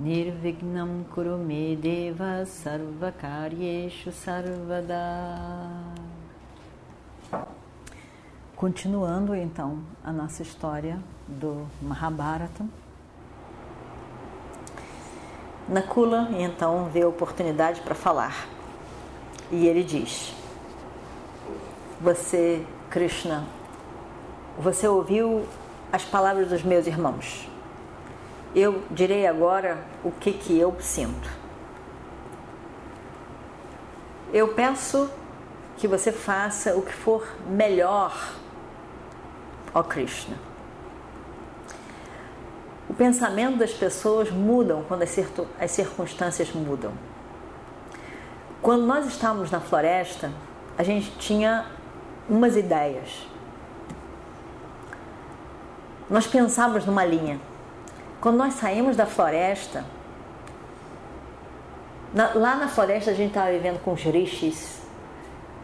Nirvignam Kurume Deva Sarvakaryeshu Sarvada Continuando então a nossa história do Mahabharata. Nakula então vê a oportunidade para falar e ele diz: Você Krishna, você ouviu as palavras dos meus irmãos. Eu direi agora o que, que eu sinto. Eu peço que você faça o que for melhor, ó Krishna. O pensamento das pessoas mudam quando as circunstâncias mudam. Quando nós estávamos na floresta, a gente tinha umas ideias. Nós pensávamos numa linha. Quando nós saímos da floresta, na, lá na floresta a gente estava vivendo com os rishis,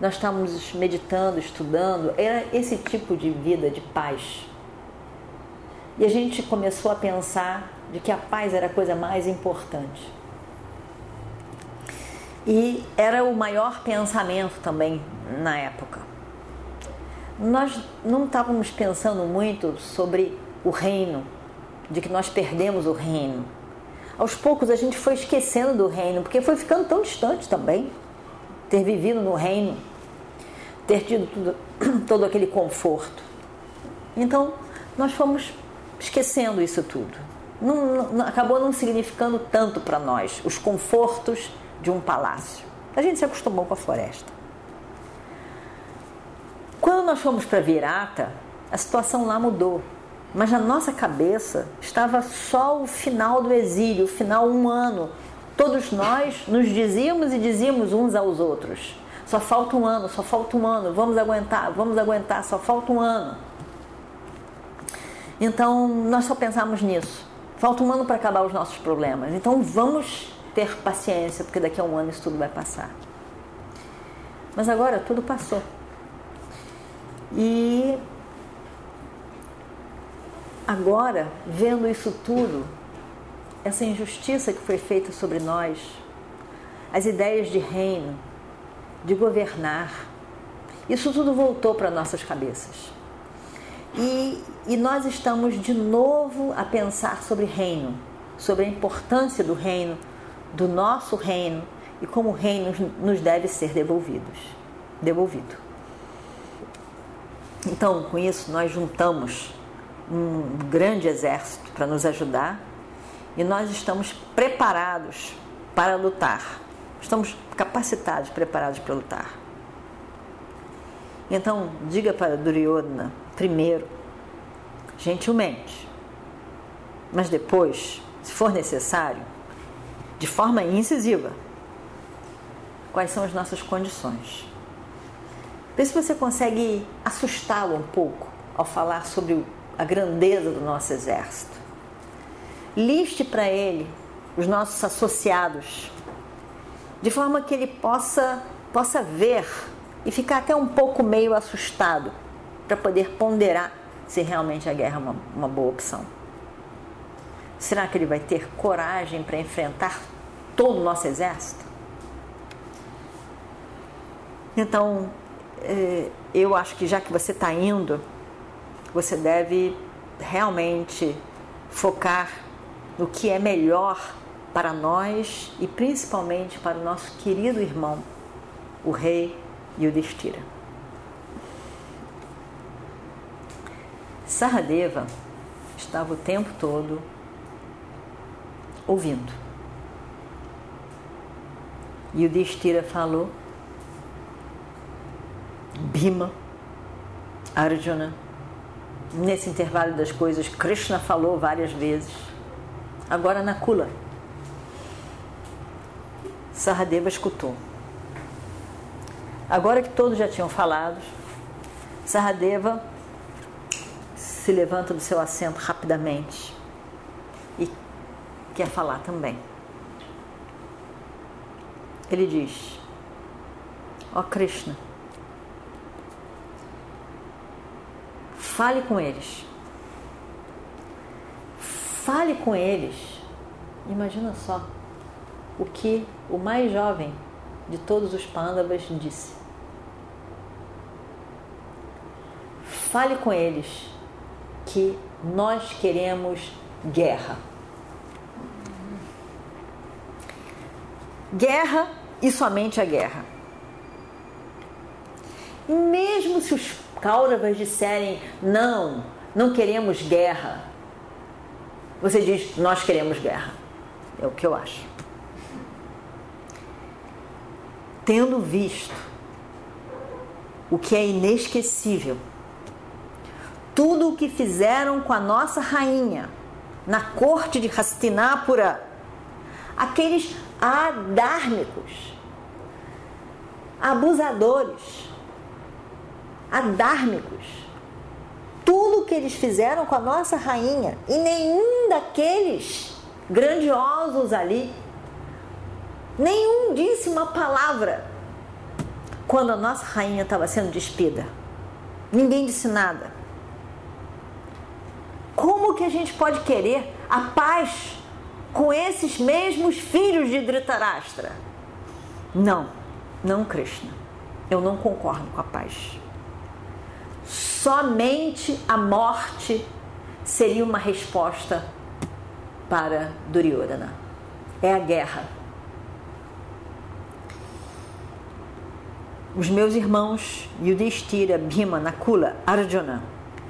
nós estávamos meditando, estudando, era esse tipo de vida de paz. E a gente começou a pensar de que a paz era a coisa mais importante. E era o maior pensamento também na época nós não estávamos pensando muito sobre o reino, de que nós perdemos o reino. Aos poucos a gente foi esquecendo do reino, porque foi ficando tão distante também. Ter vivido no reino, ter tido tudo, todo aquele conforto. Então, nós fomos esquecendo isso tudo. Não, não, acabou não significando tanto para nós os confortos de um palácio. A gente se acostumou com a floresta. Quando nós fomos para Virata, a situação lá mudou. Mas na nossa cabeça estava só o final do exílio, o final um ano. Todos nós nos dizíamos e dizíamos uns aos outros: só falta um ano, só falta um ano, vamos aguentar, vamos aguentar, só falta um ano. Então nós só pensamos nisso. Falta um ano para acabar os nossos problemas. Então vamos ter paciência, porque daqui a um ano isso tudo vai passar. Mas agora tudo passou. E agora, vendo isso tudo, essa injustiça que foi feita sobre nós, as ideias de reino, de governar, isso tudo voltou para nossas cabeças. E, e nós estamos de novo a pensar sobre reino, sobre a importância do reino, do nosso reino e como o reino nos deve ser devolvidos, devolvido. Então, com isso, nós juntamos um grande exército para nos ajudar e nós estamos preparados para lutar. Estamos capacitados, preparados para lutar. Então, diga para Duryodhana, primeiro, gentilmente, mas depois, se for necessário, de forma incisiva, quais são as nossas condições. Vê se você consegue assustá-lo um pouco ao falar sobre a grandeza do nosso exército. Liste para ele os nossos associados, de forma que ele possa, possa ver e ficar até um pouco meio assustado, para poder ponderar se realmente a guerra é uma, uma boa opção. Será que ele vai ter coragem para enfrentar todo o nosso exército? Então, é, eu acho que já que você está indo, você deve realmente focar no que é melhor para nós e principalmente para o nosso querido irmão, o rei Yudhishthira. Saradeva estava o tempo todo ouvindo. Yudhishthira falou Bhima, Arjuna. Nesse intervalo das coisas, Krishna falou várias vezes. Agora Nakula. Saradeva escutou. Agora que todos já tinham falado, Saradeva se levanta do seu assento rapidamente e quer falar também. Ele diz: Ó oh Krishna, fale com eles. Fale com eles. Imagina só o que o mais jovem de todos os Pandavas disse. Fale com eles que nós queremos guerra. Guerra e somente a guerra. Mesmo se os Kauravas disserem não, não queremos guerra, você diz nós queremos guerra. É o que eu acho. Tendo visto o que é inesquecível, tudo o que fizeram com a nossa rainha na corte de Hastinapura, aqueles adármicos, abusadores, adármicos. Tudo que eles fizeram com a nossa rainha e nenhum daqueles grandiosos ali, nenhum disse uma palavra quando a nossa rainha estava sendo despida. Ninguém disse nada. Como que a gente pode querer a paz com esses mesmos filhos de Dhritarashtra. Não, não Krishna. Eu não concordo com a paz. Somente a morte seria uma resposta para Duryodhana. É a guerra. Os meus irmãos Yudhishthira, Bhima, Nakula, Arjuna,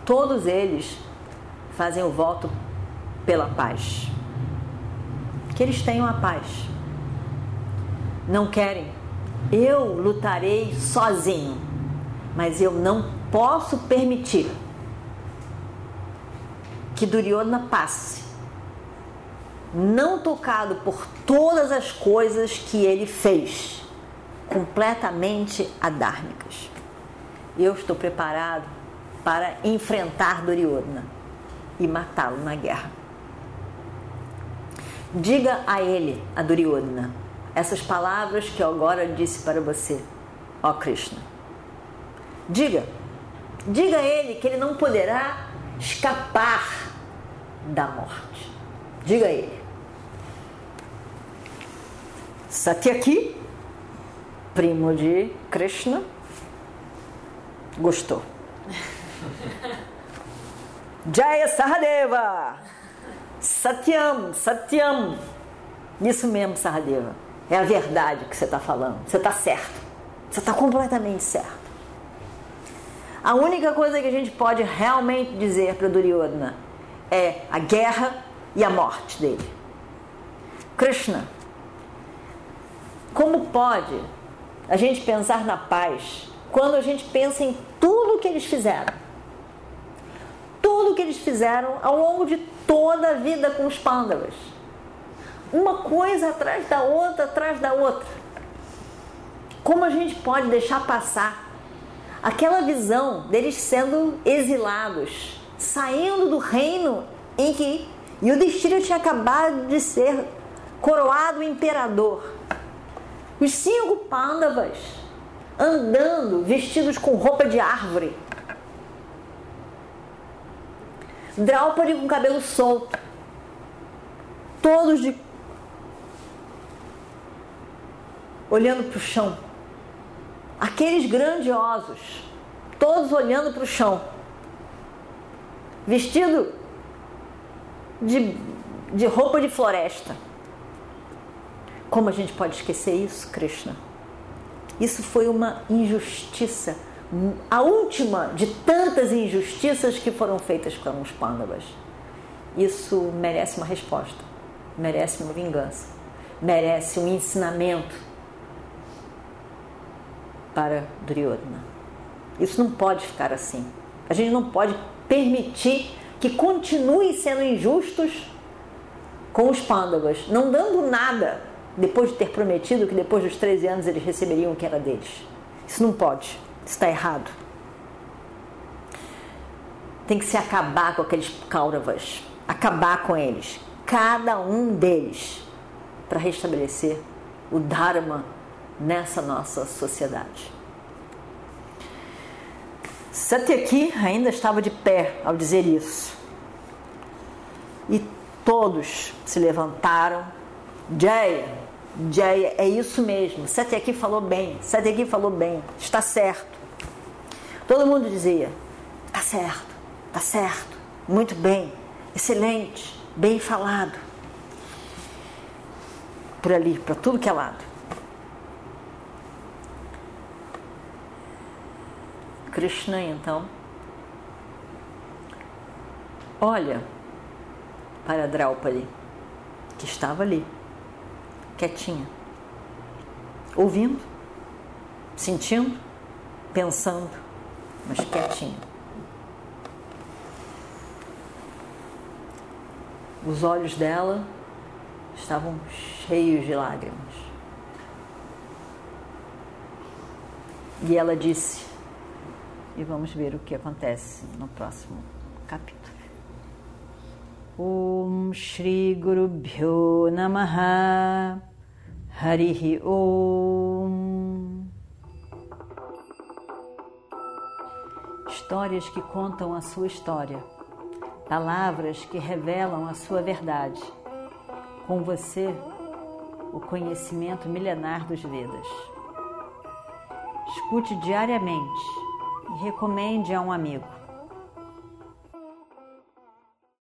todos eles fazem o voto pela paz que eles tenham a paz. Não querem. Eu lutarei sozinho, mas eu não posso permitir que Duryodhana passe, não tocado por todas as coisas que ele fez, completamente adármicas. Eu estou preparado para enfrentar Duryodhana e matá-lo na guerra. Diga a ele, a Duryodhana, essas palavras que eu agora disse para você, ó Krishna. Diga, diga a ele que ele não poderá escapar da morte. Diga a ele. Satyaki, primo de Krishna, gostou. Jaya Sahadeva! Satyam, Satyam. Isso mesmo, Saradeva. É a verdade que você está falando. Você está certo. Você está completamente certo. A única coisa que a gente pode realmente dizer para Duryodhana é a guerra e a morte dele. Krishna, como pode a gente pensar na paz quando a gente pensa em tudo que eles fizeram? Tudo que eles fizeram ao longo de toda a vida com os pândavas. Uma coisa atrás da outra, atrás da outra. Como a gente pode deixar passar aquela visão deles sendo exilados, saindo do reino em que Yudhishthira tinha acabado de ser coroado imperador. Os cinco pândavas andando vestidos com roupa de árvore Draupadi com cabelo solto. Todos de olhando para o chão. Aqueles grandiosos, todos olhando para o chão. Vestido de, de roupa de floresta. Como a gente pode esquecer isso, Krishna? Isso foi uma injustiça a última de tantas injustiças que foram feitas com os pândavas. Isso merece uma resposta, merece uma vingança, merece um ensinamento para Duryodhana. Isso não pode ficar assim. A gente não pode permitir que continue sendo injustos com os pândavas, não dando nada depois de ter prometido que depois dos 13 anos eles receberiam o que era deles. Isso não pode, isso está errado. Tem que se acabar com aqueles Kauravas, acabar com eles, cada um deles, para restabelecer o Dharma nessa nossa sociedade. Satyaki ainda estava de pé ao dizer isso. E todos se levantaram. Jaya, Jaya, é isso mesmo. Satyaki falou bem. Satyaki falou bem. Está certo. Todo mundo dizia: está certo, está certo, muito bem, excelente, bem falado. Por ali, para tudo que é lado. Krishna, então, olha para Draupadi, que estava ali, quietinha, ouvindo, sentindo, pensando, mas quietinha. Os olhos dela estavam cheios de lágrimas. E ela disse: e vamos ver o que acontece no próximo capítulo. Om Shri Guru Bhyo Namaha Harihi Om Histórias que contam a sua história, palavras que revelam a sua verdade. Com você, o conhecimento milenar dos Vedas. Escute diariamente recomende a um amigo.